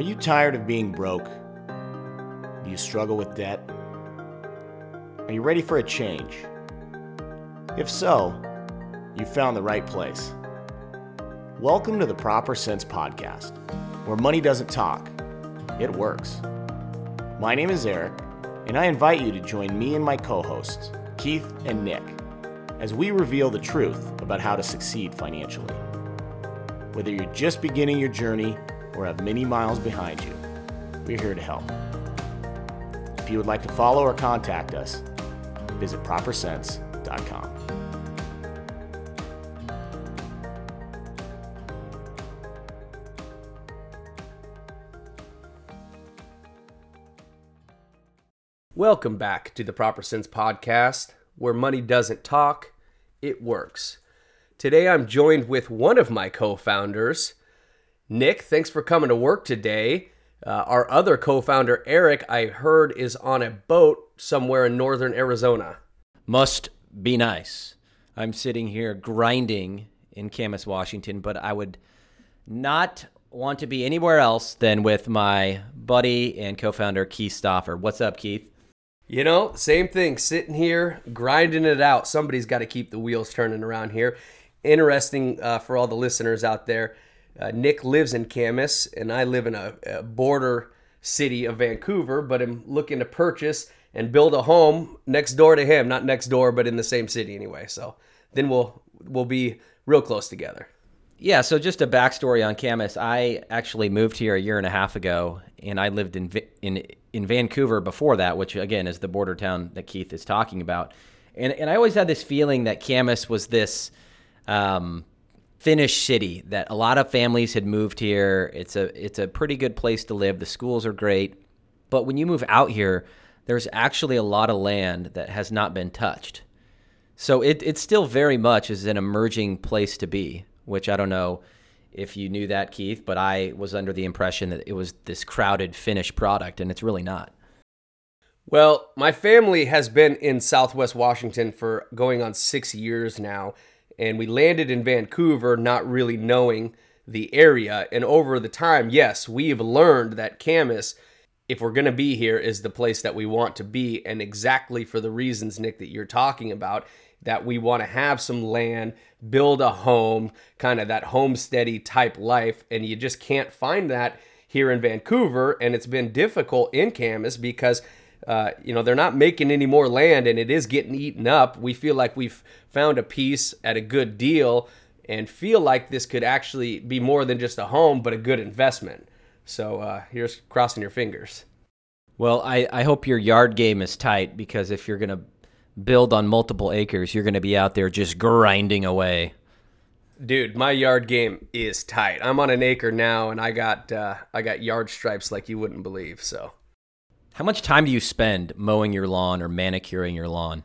Are you tired of being broke? Do you struggle with debt? Are you ready for a change? If so, you found the right place. Welcome to the Proper Cents Podcast, where money doesn't talk, it works. My name is Eric, and I invite you to join me and my co hosts, Keith and Nick, as we reveal the truth about how to succeed financially. Whether you're just beginning your journey or have many miles behind you, we're here to help. If you would like to follow or contact us, visit propercents.com. Welcome back to the Proper Cents Podcast, where money doesn't talk, it works. Today I'm joined with one of my co founders, Nick. Thanks for coming to work today. Uh, our other co founder, Eric, I heard is on a boat somewhere in northern Arizona. Must be nice. I'm sitting here grinding in Camas, Washington, but I would not want to be anywhere else than with my buddy and co founder, Keith Stoffer. What's up, Keith? You know, same thing, sitting here, grinding it out. Somebody's got to keep the wheels turning around here. Interesting uh, for all the listeners out there. Uh, Nick lives in Camas, and I live in a, a border city of Vancouver, but I'm looking to purchase and build a home next door to him. Not next door, but in the same city anyway. So then we'll we'll be real close together. Yeah, so just a backstory on Camas. I actually moved here a year and a half ago, and I lived in in in Vancouver before that, which again is the border town that Keith is talking about. And and I always had this feeling that Camas was this um, Finnish city that a lot of families had moved here. It's a it's a pretty good place to live. The schools are great, but when you move out here, there's actually a lot of land that has not been touched. So it it still very much is an emerging place to be, which I don't know if you knew that, Keith, but I was under the impression that it was this crowded finished product, and it's really not. Well, my family has been in Southwest Washington for going on six years now, and we landed in Vancouver not really knowing the area. And over the time, yes, we've learned that Camas, if we're going to be here, is the place that we want to be, and exactly for the reasons, Nick, that you're talking about that we want to have some land, build a home, kind of that homesteady type life. And you just can't find that here in Vancouver. And it's been difficult in Camas because, uh, you know, they're not making any more land and it is getting eaten up. We feel like we've found a piece at a good deal and feel like this could actually be more than just a home, but a good investment. So uh, here's crossing your fingers. Well, I, I hope your yard game is tight because if you're going to build on multiple acres, you're going to be out there just grinding away. Dude, my yard game is tight. I'm on an acre now, and I got uh, I got yard stripes like you wouldn't believe. So, how much time do you spend mowing your lawn or manicuring your lawn?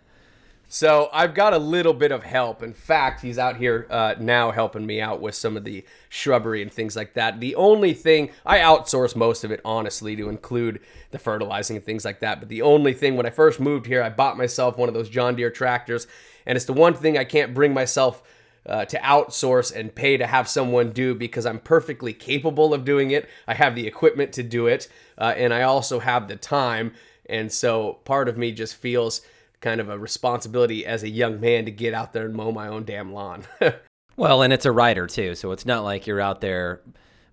So I've got a little bit of help. In fact, he's out here uh, now helping me out with some of the shrubbery and things like that. The only thing I outsource most of it, honestly, to include the fertilizing and things like that. But the only thing when I first moved here, I bought myself one of those John Deere tractors, and it's the one thing I can't bring myself. Uh, to outsource and pay to have someone do because I'm perfectly capable of doing it. I have the equipment to do it, uh, and I also have the time. And so part of me just feels kind of a responsibility as a young man to get out there and mow my own damn lawn. well, and it's a rider too, so it's not like you're out there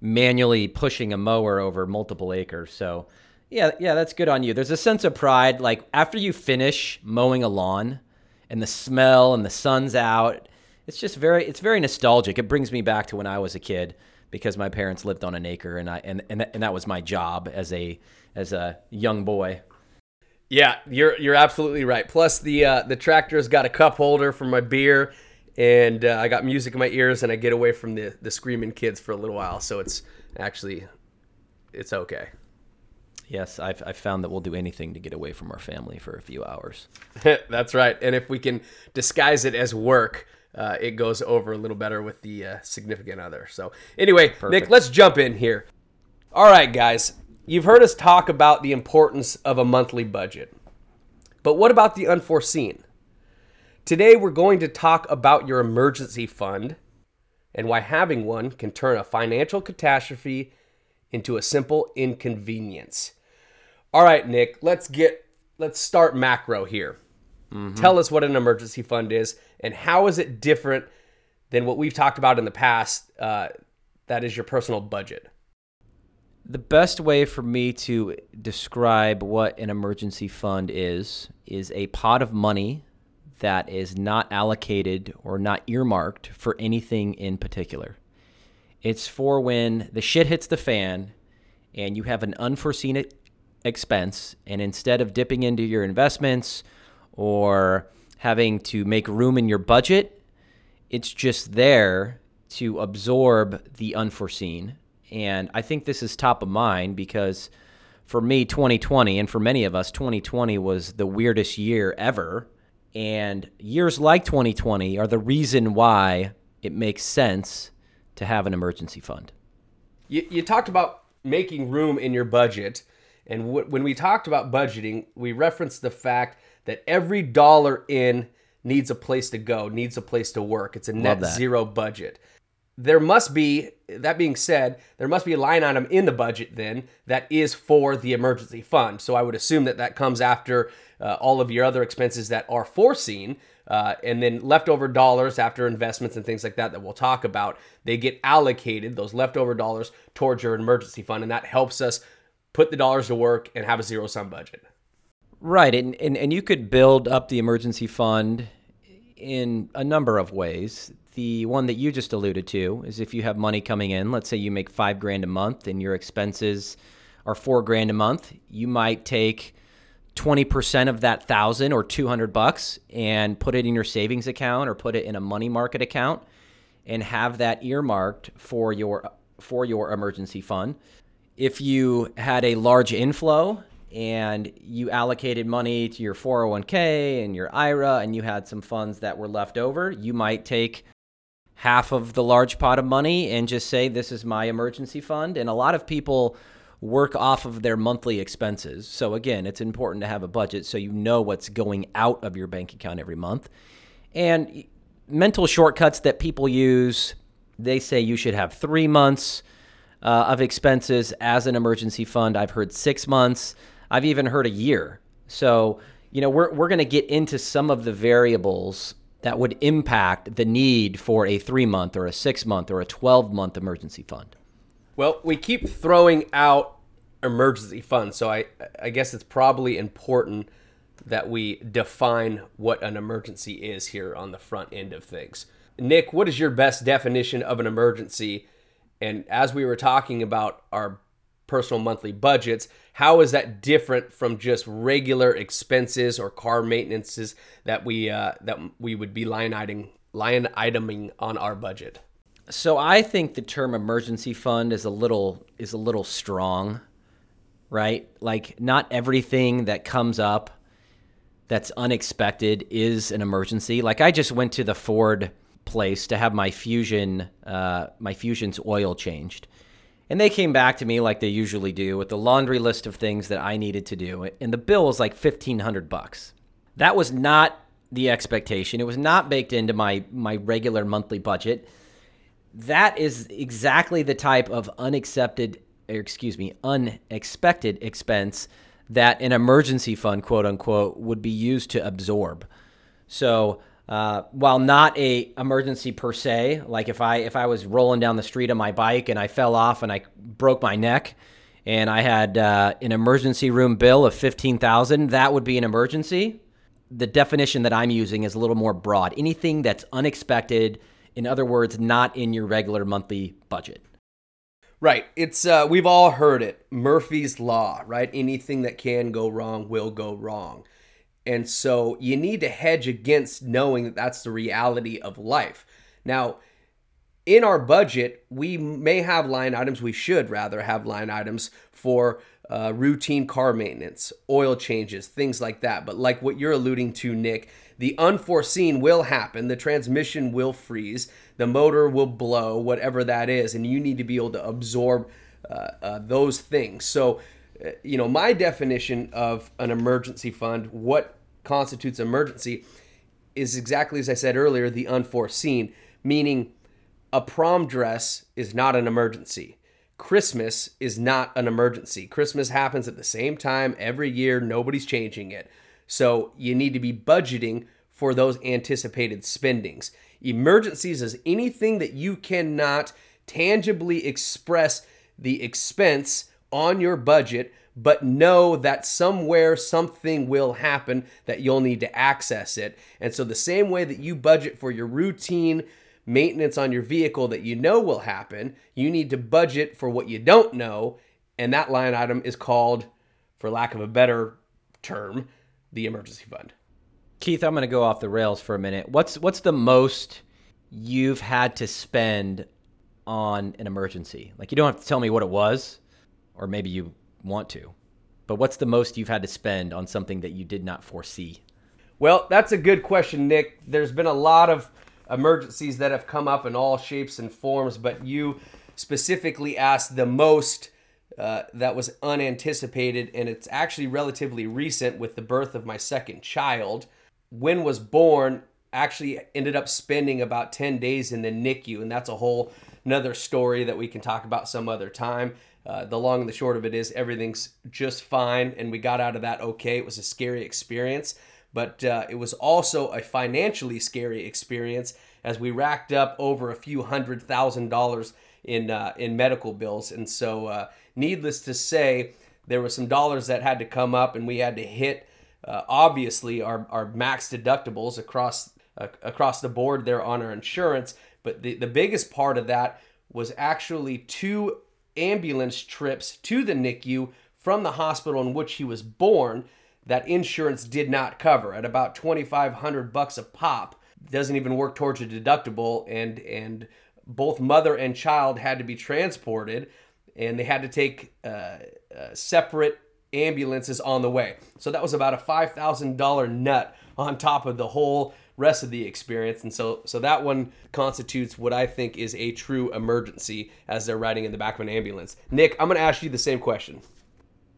manually pushing a mower over multiple acres. So, yeah, yeah, that's good on you. There's a sense of pride like after you finish mowing a lawn and the smell and the sun's out, it's just very it's very nostalgic. It brings me back to when I was a kid because my parents lived on an acre and I and and, and that was my job as a as a young boy. Yeah, you're you're absolutely right. Plus the uh, the tractor's got a cup holder for my beer, and uh, I got music in my ears, and I get away from the the screaming kids for a little while. So it's actually it's okay. Yes, I've, I've found that we'll do anything to get away from our family for a few hours. That's right. And if we can disguise it as work, uh, it goes over a little better with the uh, significant other. So, anyway, Perfect. Nick, let's jump in here. All right, guys. You've heard us talk about the importance of a monthly budget. But what about the unforeseen? Today, we're going to talk about your emergency fund and why having one can turn a financial catastrophe into a simple inconvenience. All right, Nick, let's get let's start macro here. Tell us what an emergency fund is and how is it different than what we've talked about in the past. Uh, that is your personal budget. The best way for me to describe what an emergency fund is is a pot of money that is not allocated or not earmarked for anything in particular. It's for when the shit hits the fan and you have an unforeseen expense, and instead of dipping into your investments or having to make room in your budget, it's just there to absorb the unforeseen. And I think this is top of mind because for me, 2020, and for many of us, 2020 was the weirdest year ever. And years like 2020 are the reason why it makes sense to have an emergency fund. You, you talked about making room in your budget. And w- when we talked about budgeting, we referenced the fact that every dollar in needs a place to go, needs a place to work. It's a net zero budget. There must be, that being said, there must be a line item in the budget then that is for the emergency fund. So I would assume that that comes after uh, all of your other expenses that are foreseen. Uh, and then leftover dollars after investments and things like that that we'll talk about, they get allocated, those leftover dollars, towards your emergency fund. And that helps us put the dollars to work and have a zero sum budget. Right. And, and, and you could build up the emergency fund in a number of ways. The one that you just alluded to is if you have money coming in, let's say you make five grand a month and your expenses are four grand a month, you might take 20% of that thousand or 200 bucks and put it in your savings account or put it in a money market account and have that earmarked for your for your emergency fund. If you had a large inflow and you allocated money to your 401k and your IRA and you had some funds that were left over, you might take half of the large pot of money and just say this is my emergency fund and a lot of people work off of their monthly expenses. So again, it's important to have a budget so you know what's going out of your bank account every month. And mental shortcuts that people use, they say you should have 3 months uh, of expenses as an emergency fund. I've heard 6 months. I've even heard a year. So, you know, we're we're going to get into some of the variables that would impact the need for a 3 month or a 6 month or a 12 month emergency fund. Well, we keep throwing out emergency funds, so I I guess it's probably important that we define what an emergency is here on the front end of things. Nick, what is your best definition of an emergency? And as we were talking about our personal monthly budgets, how is that different from just regular expenses or car maintenances that we uh, that we would be line iteming line iteming on our budget? So I think the term emergency fund is a little is a little strong, right? Like not everything that comes up that's unexpected is an emergency. Like I just went to the Ford place to have my Fusion uh, my Fusion's oil changed. And they came back to me like they usually do with the laundry list of things that I needed to do. And the bill was like 1500 bucks. That was not the expectation. It was not baked into my my regular monthly budget that is exactly the type of unaccepted or excuse me unexpected expense that an emergency fund quote unquote would be used to absorb so uh, while not a emergency per se like if i if i was rolling down the street on my bike and i fell off and i broke my neck and i had uh, an emergency room bill of 15000 that would be an emergency the definition that i'm using is a little more broad anything that's unexpected in other words, not in your regular monthly budget. Right. It's uh, we've all heard it. Murphy's law, right? Anything that can go wrong will go wrong. And so you need to hedge against knowing that that's the reality of life. Now, in our budget, we may have line items, we should rather have line items for uh, routine car maintenance, oil changes, things like that. But like what you're alluding to, Nick, the unforeseen will happen. The transmission will freeze. The motor will blow, whatever that is. And you need to be able to absorb uh, uh, those things. So, Uh, you know, my definition of an emergency fund, what constitutes emergency, is exactly as I said earlier the unforeseen, meaning a prom dress is not an emergency. Christmas is not an emergency. Christmas happens at the same time every year, nobody's changing it. So you need to be budgeting for those anticipated spendings. Emergencies is anything that you cannot tangibly express the expense on your budget, but know that somewhere something will happen that you'll need to access it. And so, the same way that you budget for your routine maintenance on your vehicle that you know will happen, you need to budget for what you don't know. And that line item is called, for lack of a better term, the emergency fund. Keith, I'm going to go off the rails for a minute. What's what's the most you've had to spend on an emergency? Like you don't have to tell me what it was, or maybe you want to. But what's the most you've had to spend on something that you did not foresee? Well, that's a good question, Nick. There's been a lot of emergencies that have come up in all shapes and forms, but you specifically asked the most uh, that was unanticipated, and it's actually relatively recent with the birth of my second child. When was born, actually ended up spending about 10 days in the NICU, and that's a whole another story that we can talk about some other time. Uh, the long and the short of it is everything's just fine, and we got out of that okay. It was a scary experience, but uh, it was also a financially scary experience as we racked up over a few hundred thousand dollars in uh, in medical bills. And so, uh, needless to say, there were some dollars that had to come up, and we had to hit uh, obviously our, our max deductibles across uh, across the board there on our insurance. But the, the biggest part of that was actually two ambulance trips to the NICU from the hospital in which he was born that insurance did not cover. At about 2500 bucks a pop doesn't even work towards a deductible and and both mother and child had to be transported and they had to take uh, uh, separate ambulances on the way. So that was about a $5000 nut on top of the whole rest of the experience and so so that one constitutes what i think is a true emergency as they're riding in the back of an ambulance nick i'm going to ask you the same question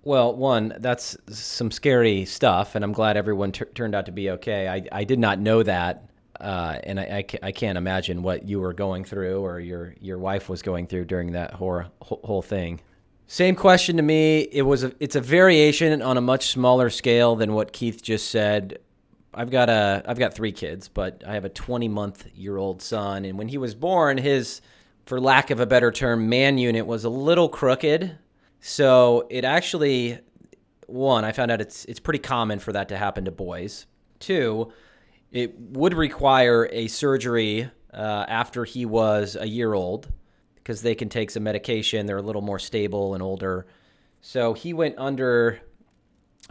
well, one, that's some scary stuff, and I'm glad everyone t- turned out to be okay. I, I did not know that, uh, and I, I, can't imagine what you were going through or your, your wife was going through during that whole, whole thing. Same question to me. It was a, it's a variation on a much smaller scale than what Keith just said. I've got a I've got three kids, but I have a 20 month year old son, and when he was born, his for lack of a better term, man unit was a little crooked so it actually, one, I found out it's it's pretty common for that to happen to boys. Two, it would require a surgery uh, after he was a year old because they can take some medication. They're a little more stable and older. So he went under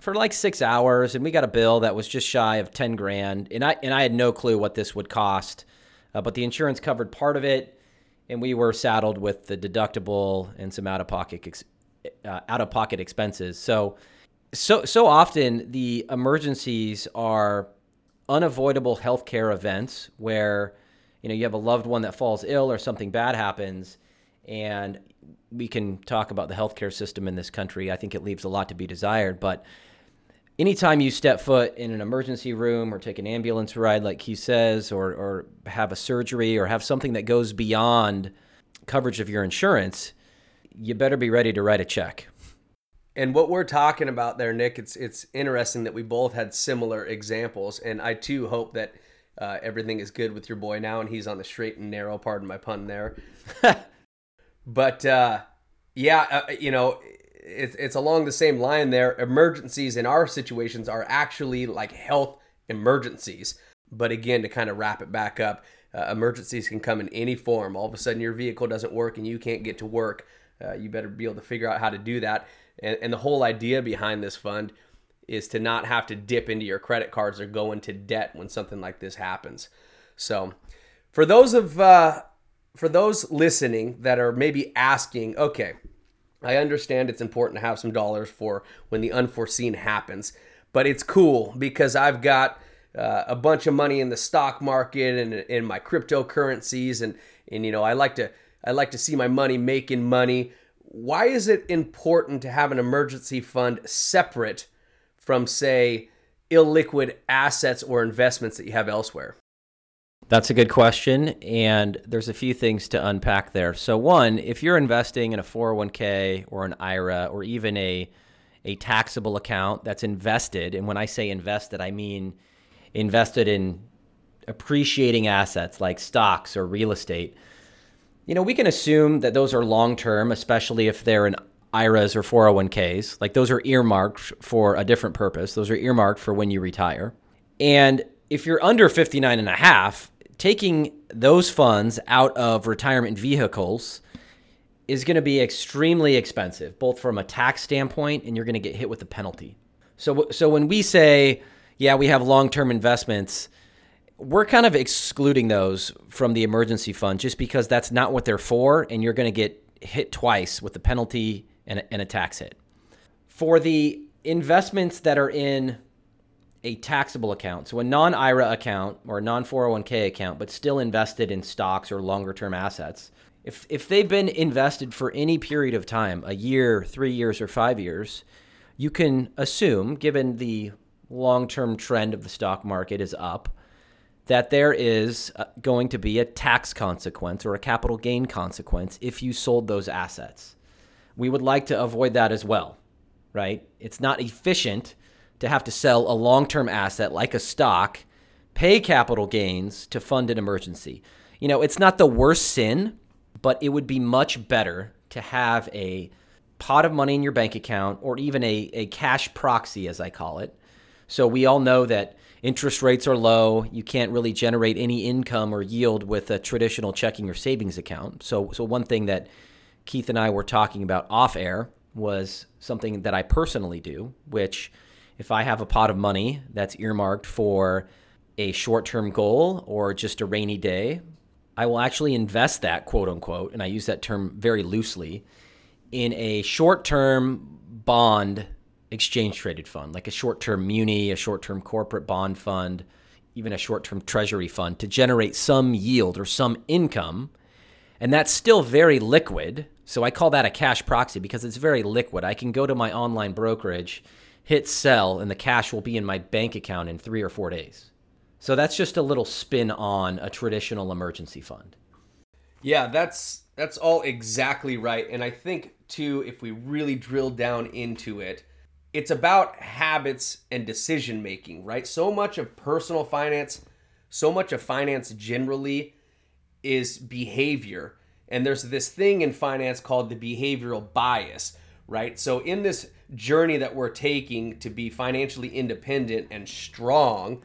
for like six hours, and we got a bill that was just shy of ten grand. And I and I had no clue what this would cost, uh, but the insurance covered part of it, and we were saddled with the deductible and some out of pocket ex- uh, out of pocket expenses. So, so so often the emergencies are unavoidable healthcare events where you know you have a loved one that falls ill or something bad happens and we can talk about the healthcare system in this country. I think it leaves a lot to be desired, but anytime you step foot in an emergency room or take an ambulance ride like he says or or have a surgery or have something that goes beyond coverage of your insurance, you better be ready to write a check. And what we're talking about there, Nick, it's it's interesting that we both had similar examples, and I too hope that uh, everything is good with your boy now, and he's on the straight and narrow. Pardon my pun there. but uh, yeah, uh, you know, it's it's along the same line there. Emergencies in our situations are actually like health emergencies. But again, to kind of wrap it back up, uh, emergencies can come in any form. All of a sudden, your vehicle doesn't work and you can't get to work. Uh, you better be able to figure out how to do that. And, and the whole idea behind this fund is to not have to dip into your credit cards or go into debt when something like this happens. So, for those of uh, for those listening that are maybe asking, okay, I understand it's important to have some dollars for when the unforeseen happens, but it's cool because I've got uh, a bunch of money in the stock market and in my cryptocurrencies, and and you know I like to I like to see my money making money. Why is it important to have an emergency fund separate from, say, illiquid assets or investments that you have elsewhere? That's a good question. And there's a few things to unpack there. So, one, if you're investing in a 401k or an IRA or even a, a taxable account that's invested, and when I say invested, I mean invested in appreciating assets like stocks or real estate, you know, we can assume that those are long term, especially if they're in IRAs or 401ks. Like those are earmarked for a different purpose. Those are earmarked for when you retire. And if you're under 59 and a half, taking those funds out of retirement vehicles is going to be extremely expensive, both from a tax standpoint and you're going to get hit with a penalty. So, so when we say, yeah, we have long term investments, we're kind of excluding those from the emergency fund just because that's not what they're for, and you're going to get hit twice with the penalty and a, and a tax hit. For the investments that are in a taxable account, so a non IRA account or a non 401k account, but still invested in stocks or longer term assets, if, if they've been invested for any period of time, a year, three years, or five years, you can assume, given the long term trend of the stock market is up, that there is uh, going to be a tax consequence or a capital gain consequence if you sold those assets. We would like to avoid that as well, right? It's not efficient to have to sell a long term asset like a stock, pay capital gains to fund an emergency. You know, it's not the worst sin, but it would be much better to have a pot of money in your bank account or even a, a cash proxy, as I call it. So we all know that interest rates are low. You can't really generate any income or yield with a traditional checking or savings account. So, so one thing that Keith and I were talking about off air was something that I personally do, which if I have a pot of money that's earmarked for a short term goal or just a rainy day, I will actually invest that, quote unquote, and I use that term very loosely, in a short term bond exchange traded fund, like a short term muni, a short term corporate bond fund, even a short term treasury fund to generate some yield or some income. And that's still very liquid. So I call that a cash proxy because it's very liquid. I can go to my online brokerage hit sell, and the cash will be in my bank account in three or four days. So that's just a little spin on a traditional emergency fund. Yeah, that's that's all exactly right. And I think too, if we really drill down into it, it's about habits and decision making, right? So much of personal finance, so much of finance generally is behavior. And there's this thing in finance called the behavioral bias, right? So in this journey that we're taking to be financially independent and strong,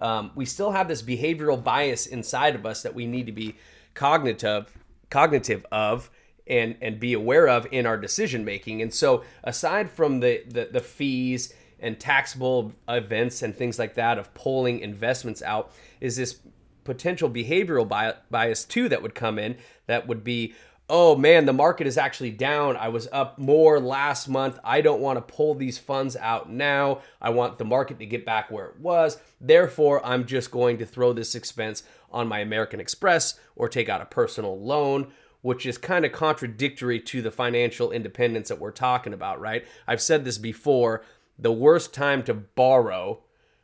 um, we still have this behavioral bias inside of us that we need to be cognitive cognitive of and and be aware of in our decision making. And so aside from the, the the fees and taxable events and things like that of pulling investments out is this potential behavioral bias too that would come in that would be oh man, the market is actually down. I was up more last month. I don't want to pull these funds out now. I want the market to get back where it was. Therefore, I'm just going to throw this expense on my American Express or take out a personal loan. Which is kind of contradictory to the financial independence that we're talking about, right? I've said this before. The worst time to borrow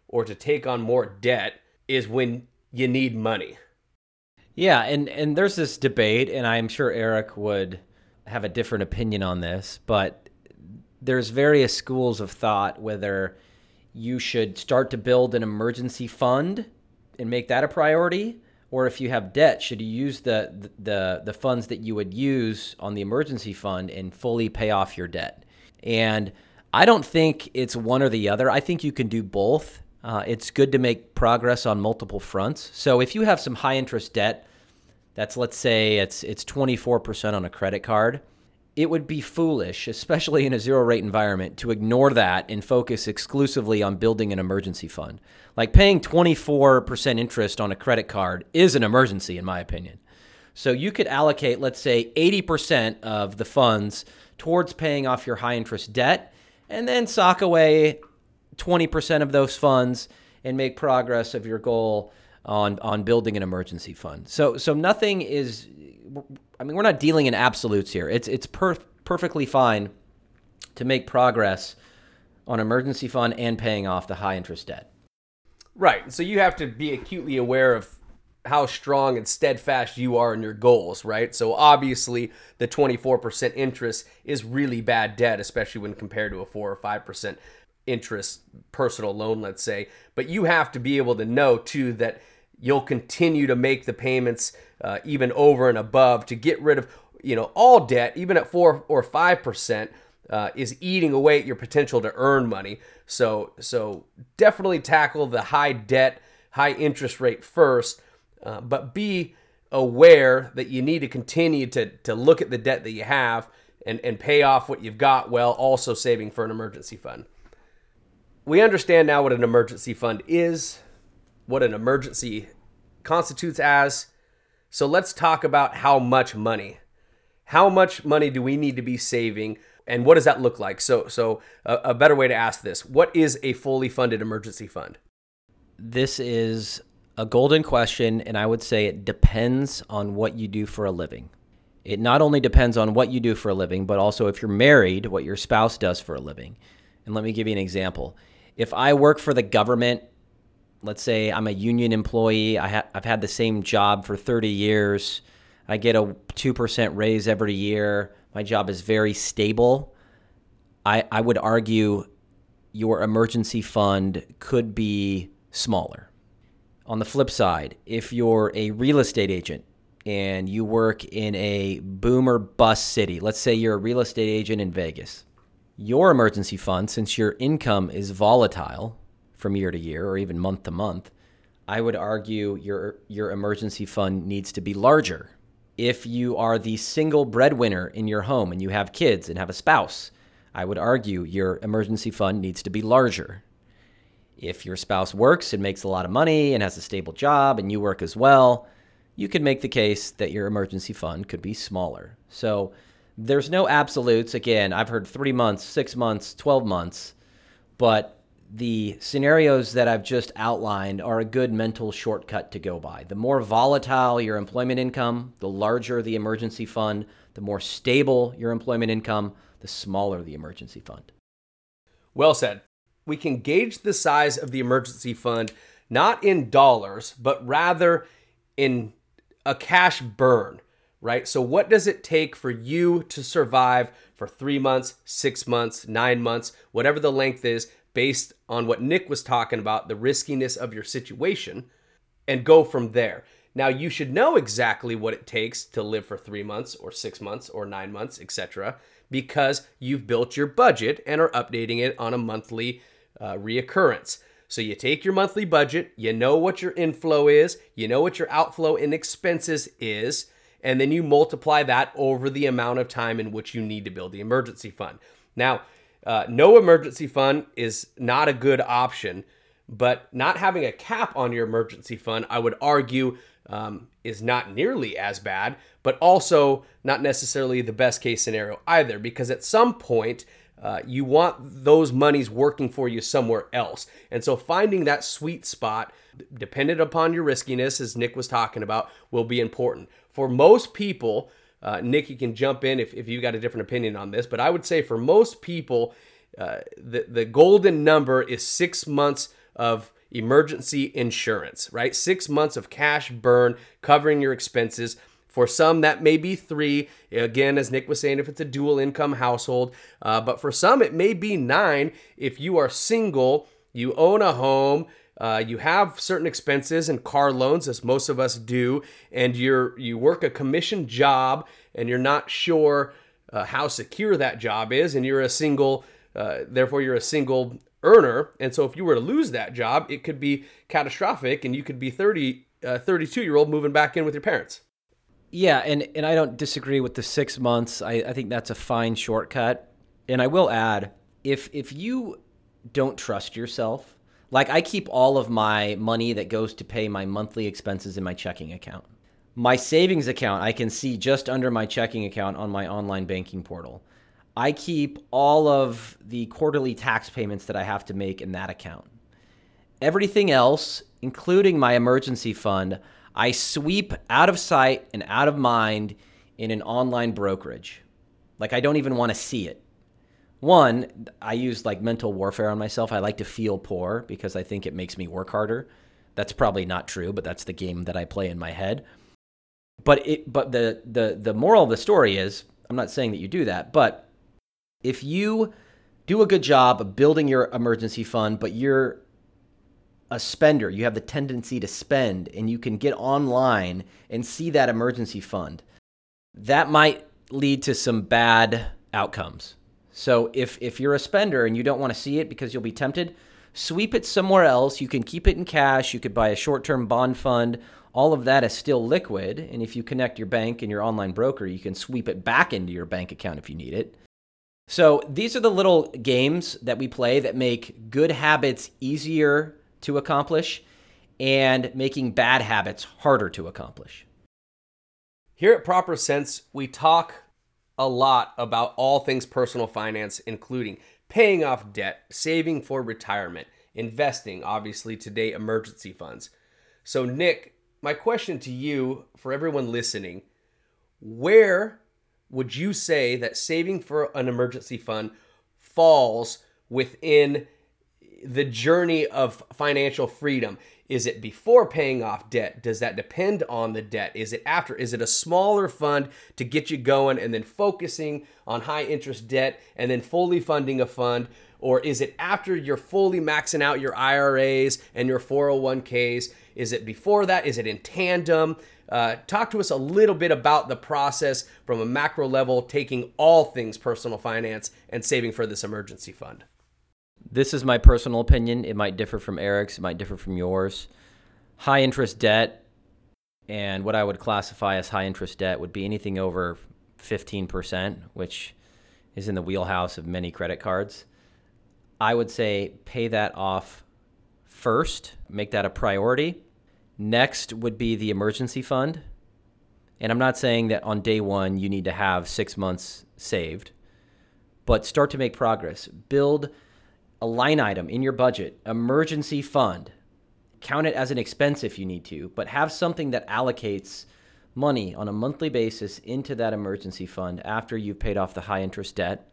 or to take on more debt is when you need money yeah, and and there's this debate, and I'm sure Eric would have a different opinion on this, but there's various schools of thought whether you should start to build an emergency fund and make that a priority or if you have debt should you use the the the funds that you would use on the emergency fund and fully pay off your debt? And i don't think it's one or the other. I think you can do both. Uh, it's good to make progress on multiple fronts. So if you have some high interest debt that's let's say it's it's 24% on a credit card, it would be foolish, especially in a zero rate environment, to ignore that and focus exclusively on building an emergency fund. Like paying 24% interest on a credit card is an emergency in my opinion. So you could allocate let's say 80% of the funds towards paying off your high interest debt and then sock away 20% of those funds and make progress of your goal on on building an emergency fund. So so nothing is I mean we're not dealing in absolutes here. It's it's per- perfectly fine to make progress on emergency fund and paying off the high interest debt. Right. So you have to be acutely aware of how strong and steadfast you are in your goals, right? So obviously, the 24% interest is really bad debt, especially when compared to a 4 or 5% interest personal loan, let's say. But you have to be able to know too that you'll continue to make the payments uh, even over and above to get rid of you know all debt, even at four or five percent. Uh, is eating away at your potential to earn money. So, so definitely tackle the high debt, high interest rate first, uh, but be aware that you need to continue to, to look at the debt that you have and, and pay off what you've got while also saving for an emergency fund. We understand now what an emergency fund is, what an emergency constitutes as. So let's talk about how much money. How much money do we need to be saving and what does that look like? So so a, a better way to ask this, what is a fully funded emergency fund? This is a golden question and I would say it depends on what you do for a living. It not only depends on what you do for a living, but also if you're married, what your spouse does for a living. And let me give you an example. If I work for the government let's say I'm a union employee, I ha- I've had the same job for 30 years, I get a 2% raise every year, my job is very stable, I, I would argue your emergency fund could be smaller. On the flip side, if you're a real estate agent and you work in a boomer bust city, let's say you're a real estate agent in Vegas, your emergency fund, since your income is volatile, from year to year or even month to month, I would argue your your emergency fund needs to be larger. If you are the single breadwinner in your home and you have kids and have a spouse, I would argue your emergency fund needs to be larger. If your spouse works and makes a lot of money and has a stable job and you work as well, you could make the case that your emergency fund could be smaller. So there's no absolutes. Again, I've heard three months, six months, 12 months, but the scenarios that I've just outlined are a good mental shortcut to go by. The more volatile your employment income, the larger the emergency fund, the more stable your employment income, the smaller the emergency fund. Well said. We can gauge the size of the emergency fund not in dollars, but rather in a cash burn, right? So, what does it take for you to survive for three months, six months, nine months, whatever the length is? Based on what Nick was talking about, the riskiness of your situation, and go from there. Now, you should know exactly what it takes to live for three months or six months or nine months, etc., because you've built your budget and are updating it on a monthly uh, reoccurrence. So you take your monthly budget, you know what your inflow is, you know what your outflow and expenses is, and then you multiply that over the amount of time in which you need to build the emergency fund. Now, uh, no emergency fund is not a good option, but not having a cap on your emergency fund, I would argue, um, is not nearly as bad, but also not necessarily the best case scenario either, because at some point, uh, you want those monies working for you somewhere else. And so finding that sweet spot, dependent upon your riskiness, as Nick was talking about, will be important. For most people, uh, Nick, you can jump in if, if you got a different opinion on this, but I would say for most people, uh, the, the golden number is six months of emergency insurance, right? Six months of cash burn covering your expenses. For some, that may be three. Again, as Nick was saying, if it's a dual income household. Uh, but for some, it may be nine if you are single, you own a home, uh, you have certain expenses and car loans, as most of us do, and you're you work a commission job, and you're not sure uh, how secure that job is, and you're a single, uh, therefore you're a single earner, and so if you were to lose that job, it could be catastrophic, and you could be 30, uh, 32 year old moving back in with your parents. Yeah, and and I don't disagree with the six months. I, I think that's a fine shortcut, and I will add if if you don't trust yourself like I keep all of my money that goes to pay my monthly expenses in my checking account. My savings account, I can see just under my checking account on my online banking portal. I keep all of the quarterly tax payments that I have to make in that account. Everything else, including my emergency fund, I sweep out of sight and out of mind in an online brokerage. Like I don't even want to see it one, I use like mental warfare on myself. I like to feel poor because I think it makes me work harder. That's probably not true, but that's the game that I play in my head. But it but the the the moral of the story is I'm not saying that you do that, but if you do a good job of building your emergency fund, but you're a spender, you have the tendency to spend and you can get online and see that emergency fund. That might lead to some bad outcomes. So if if you're a spender and you don't want to see it because you'll be tempted, sweep it somewhere else. You can keep it in cash, you could buy a short-term bond fund. All of that is still liquid, and if you connect your bank and your online broker, you can sweep it back into your bank account if you need it. So these are the little games that we play that make good habits easier to accomplish and making bad habits harder to accomplish. Here at Proper Cents, we talk a lot about all things personal finance, including paying off debt, saving for retirement, investing, obviously, today, emergency funds. So, Nick, my question to you, for everyone listening, where would you say that saving for an emergency fund falls within the journey of financial freedom? Is it before paying off debt? Does that depend on the debt? Is it after? Is it a smaller fund to get you going and then focusing on high interest debt and then fully funding a fund? Or is it after you're fully maxing out your IRAs and your 401ks? Is it before that? Is it in tandem? Uh, talk to us a little bit about the process from a macro level, taking all things personal finance and saving for this emergency fund. This is my personal opinion. It might differ from Eric's, it might differ from yours. High interest debt and what I would classify as high interest debt would be anything over 15%, which is in the wheelhouse of many credit cards. I would say pay that off first, make that a priority. Next would be the emergency fund. And I'm not saying that on day one you need to have six months saved, but start to make progress. Build a line item in your budget, emergency fund. Count it as an expense if you need to, but have something that allocates money on a monthly basis into that emergency fund after you've paid off the high interest debt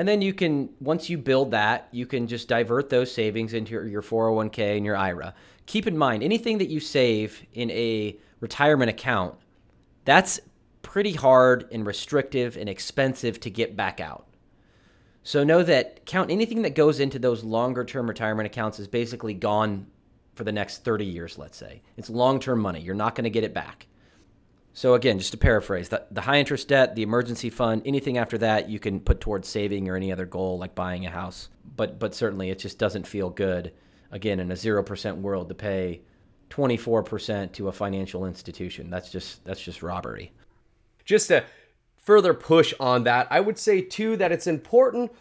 and then you can, once you build that, you can just divert those savings into your, your 401k and your IRA. Keep in mind, anything that you save in a retirement account, that's pretty hard and restrictive and expensive to get back out. So know that count anything that goes into those longer term retirement accounts is basically gone for the next 30 years, let's say. It's long term money. You're not going to get it back. So again, just to paraphrase, the, the high interest debt, the emergency fund, anything after that you can put towards saving or any other goal like buying a house. But but certainly it just doesn't feel good again in a 0% world to pay 24% to a financial institution. That's just that's just robbery. Just to further push on that, I would say too that it's important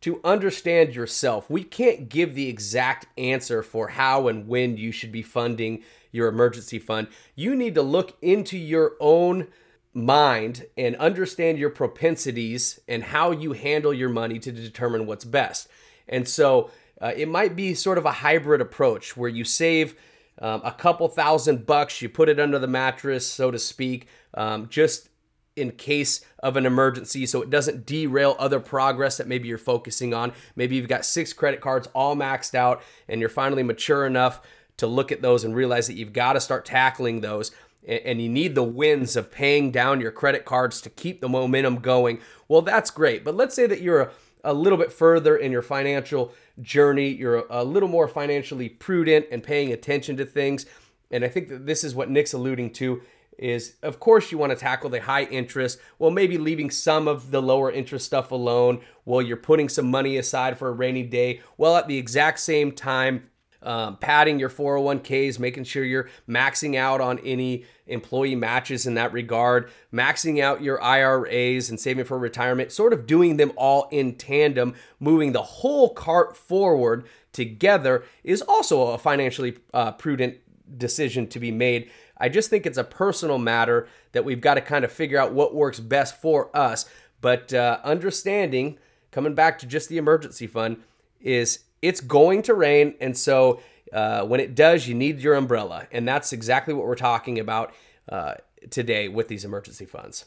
to understand yourself. We can't give the exact answer for how and when you should be funding your emergency fund. You need to look into your own mind and understand your propensities and how you handle your money to determine what's best. And so uh, it might be sort of a hybrid approach where you save um, a couple thousand bucks, you put it under the mattress, so to speak, um, just in case of an emergency so it doesn't derail other progress that maybe you're focusing on. Maybe you've got six credit cards all maxed out and you're finally mature enough to look at those and realize that you've got to start tackling those and you need the wins of paying down your credit cards to keep the momentum going. Well, that's great. But let's say that you're a, a little bit further in your financial journey, you're a little more financially prudent and paying attention to things. And I think that this is what Nick's alluding to is of course you want to tackle the high interest. Well maybe leaving some of the lower interest stuff alone while you're putting some money aside for a rainy day well at the exact same time um, padding your 401ks making sure you're maxing out on any employee matches in that regard maxing out your iras and saving for retirement sort of doing them all in tandem. Moving the whole cart forward together is also a financially uh, prudent decision to be made I just think it's a personal matter that we've got to kind of figure out what works best for us. But uh, understanding, coming back to just the emergency fund, is it's going to rain. And so uh, when it does, you need your umbrella. And that's exactly what we're talking about uh, today with these emergency funds.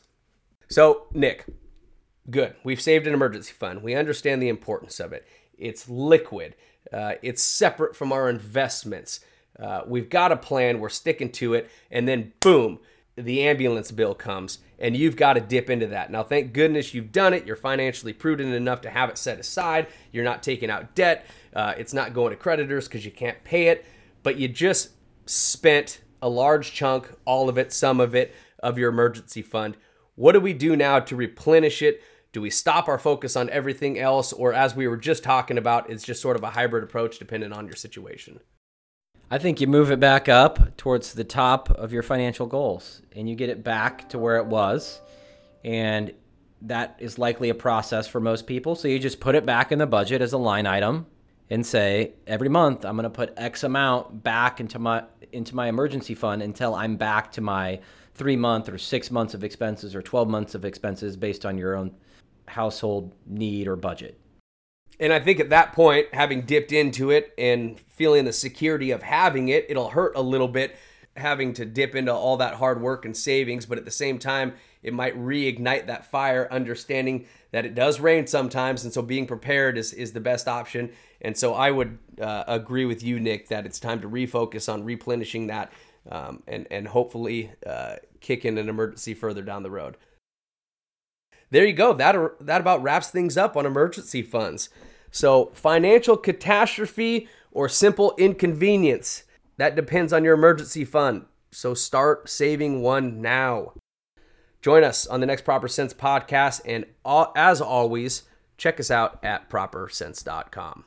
So, Nick, good. We've saved an emergency fund. We understand the importance of it. It's liquid, uh, it's separate from our investments. Uh, we've got a plan. We're sticking to it. And then, boom, the ambulance bill comes and you've got to dip into that. Now, thank goodness you've done it. You're financially prudent enough to have it set aside. You're not taking out debt. Uh, it's not going to creditors because you can't pay it. But you just spent a large chunk, all of it, some of it, of your emergency fund. What do we do now to replenish it? Do we stop our focus on everything else? Or, as we were just talking about, it's just sort of a hybrid approach depending on your situation? I think you move it back up towards the top of your financial goals and you get it back to where it was. And that is likely a process for most people. So you just put it back in the budget as a line item and say every month I'm going to put X amount back into my into my emergency fund until I'm back to my 3 month or 6 months of expenses or 12 months of expenses based on your own household need or budget. And I think at that point, having dipped into it and feeling the security of having it, it'll hurt a little bit having to dip into all that hard work and savings. But at the same time, it might reignite that fire, understanding that it does rain sometimes. And so being prepared is, is the best option. And so I would uh, agree with you, Nick, that it's time to refocus on replenishing that um, and, and hopefully uh, kick in an emergency further down the road there you go. That that about wraps things up on emergency funds. So, financial catastrophe or simple inconvenience, that depends on your emergency fund. So, start saving one now. Join us on the next Proper Cents podcast. And as always, check us out at propercents.com.